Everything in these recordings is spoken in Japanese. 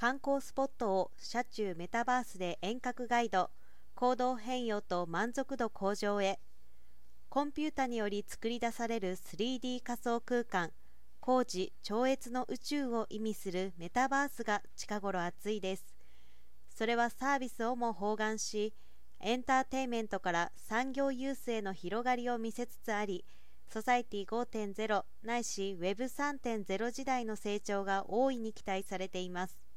観光スポットを車中メタバースで遠隔ガイド行動変容と満足度向上へ。コンピュータにより作り出される 3D 仮想空間工事超越の宇宙を意味するメタバースが近頃熱いです。それはサービスをも包含しエンターテインメントから産業ユースへの広がりを見せつつありソサイティ5.0ないし Web3.0 時代の成長が大いに期待されています。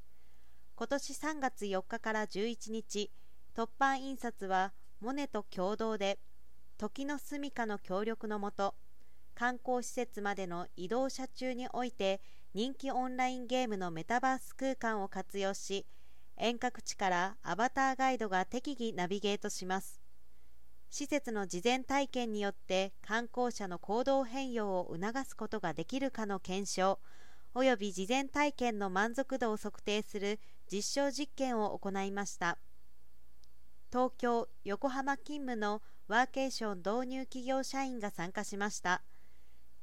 今年3月4日から11日突版印刷はモネと共同で時の住処の協力のもと観光施設までの移動車中において人気オンラインゲームのメタバース空間を活用し遠隔地からアバターガイドが適宜ナビゲートします。施設の事前体験によって観光者の行動変容を促すことができるかの検証および事前体験の満足度を測定する実証実験を行いました。東京横浜勤務のワーケーション導入企業社員が参加しました。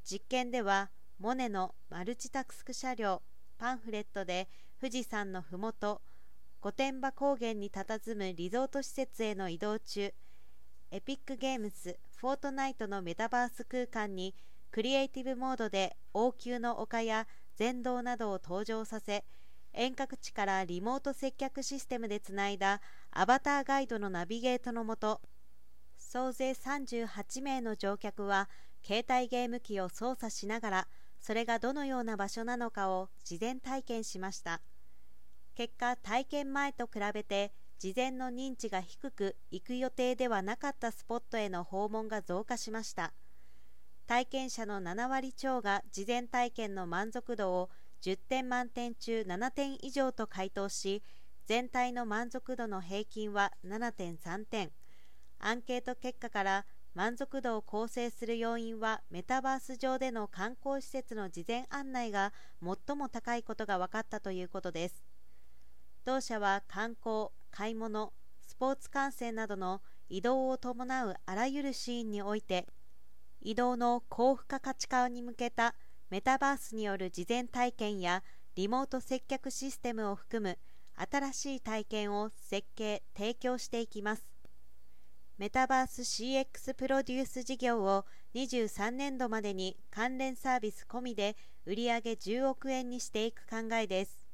実験ではモネのマルチタスク車両パンフレットで富士山のふもと御殿場高原に佇むリゾート施設への移動中エピックゲームズフォートナイトのメタバース空間にクリエイティブモードで王宮の丘や禅道などを登場させ遠隔地からリモート接客システムでつないだアバターガイドのナビゲートのもと総勢38名の乗客は携帯ゲーム機を操作しながらそれがどのような場所なのかを事前体験しました。結果体験前と比べて事前の認知が低く行く予定ではなかったスポットへの訪問が増加しました。体験者の7割超が事前体験の満足度を10点満点中7点以上と回答し全体の満足度の平均は7.3点アンケート結果から満足度を構成する要因はメタバース上での観光施設の事前案内が最も高いことが分かったということです。同社は観光買い物スポーツ観戦などの移動を伴うあらゆるシーンにおいて移動の高付加価値化に向けたメタバースによる事前体験やリモート接客システムを含む新しい体験を設計・提供していきます。メタバース CX プロデュース事業を23年度までに関連サービス込みで売上10億円にしていく考えです。